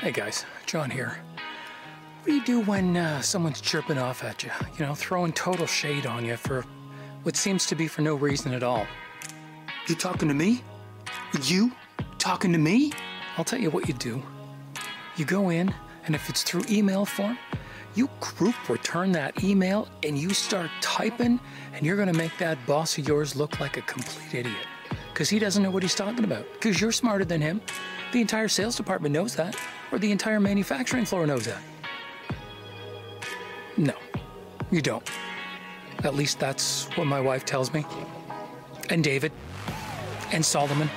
Hey guys, John here. What do you do when uh, someone's chirping off at you? You know, throwing total shade on you for what seems to be for no reason at all. You talking to me? You talking to me? I'll tell you what you do. You go in, and if it's through email form, you group return that email and you start typing, and you're to make that boss of yours look like a complete idiot. Because he doesn't know what he's talking about. Because you're smarter than him. The entire sales department knows that, or the entire manufacturing floor knows that. No, you don't. At least that's what my wife tells me. And David. And Solomon.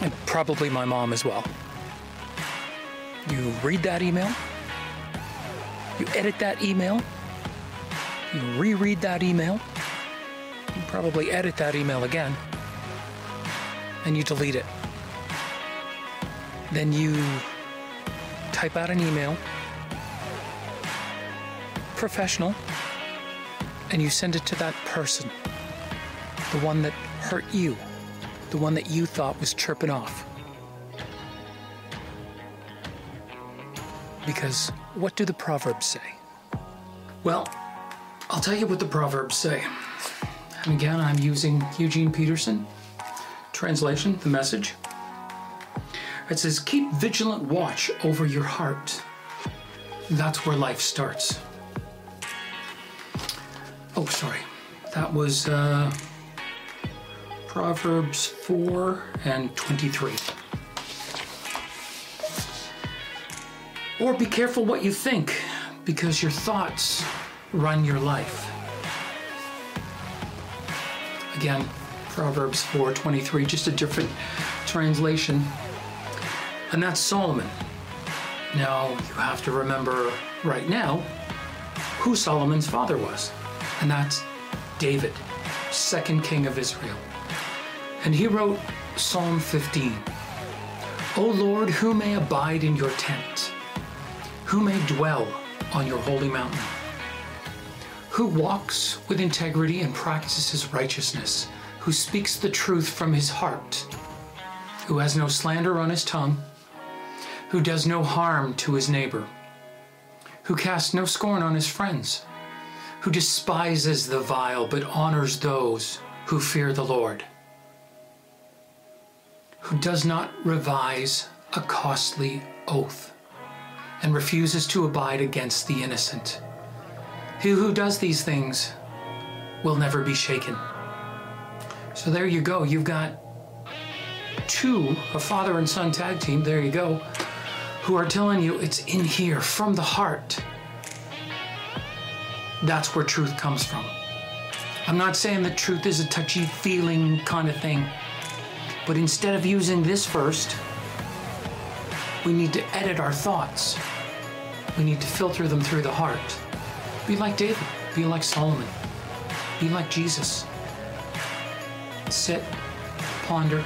And probably my mom as well. You read that email. You edit that email. You reread that email. You probably edit that email again. And you delete it. Then you type out an email, professional, and you send it to that person, the one that hurt you, the one that you thought was chirping off. Because what do the Proverbs say? Well, I'll tell you what the Proverbs say. And again, I'm using Eugene Peterson, translation, the message. It says, Keep vigilant watch over your heart. That's where life starts. Oh, sorry. That was uh, Proverbs 4 and 23. Or be careful what you think, because your thoughts run your life. Again, Proverbs 4:23, just a different translation. And that's Solomon. Now, you have to remember right now who Solomon's father was. And that's David, second king of Israel. And he wrote Psalm 15. O Lord, who may abide in your tent? Who may dwell on your holy mountain? Who walks with integrity and practices righteousness? Who speaks the truth from his heart? Who has no slander on his tongue? Who does no harm to his neighbor? Who casts no scorn on his friends? Who despises the vile but honors those who fear the Lord? Who does not revise a costly oath? and refuses to abide against the innocent. He who does these things will never be shaken. So there you go. You've got two, a father and son tag team, there you go, who are telling you it's in here from the heart. That's where truth comes from. I'm not saying that truth is a touchy feeling kind of thing, but instead of using this first, we need to edit our thoughts. We need to filter them through the heart. Be like David. Be like Solomon. Be like Jesus. Sit, ponder,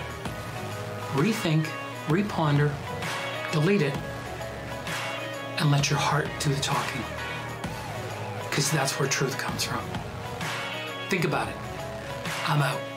rethink, reponder, delete it, and let your heart do the talking. Because that's where truth comes from. Think about it. I'm out.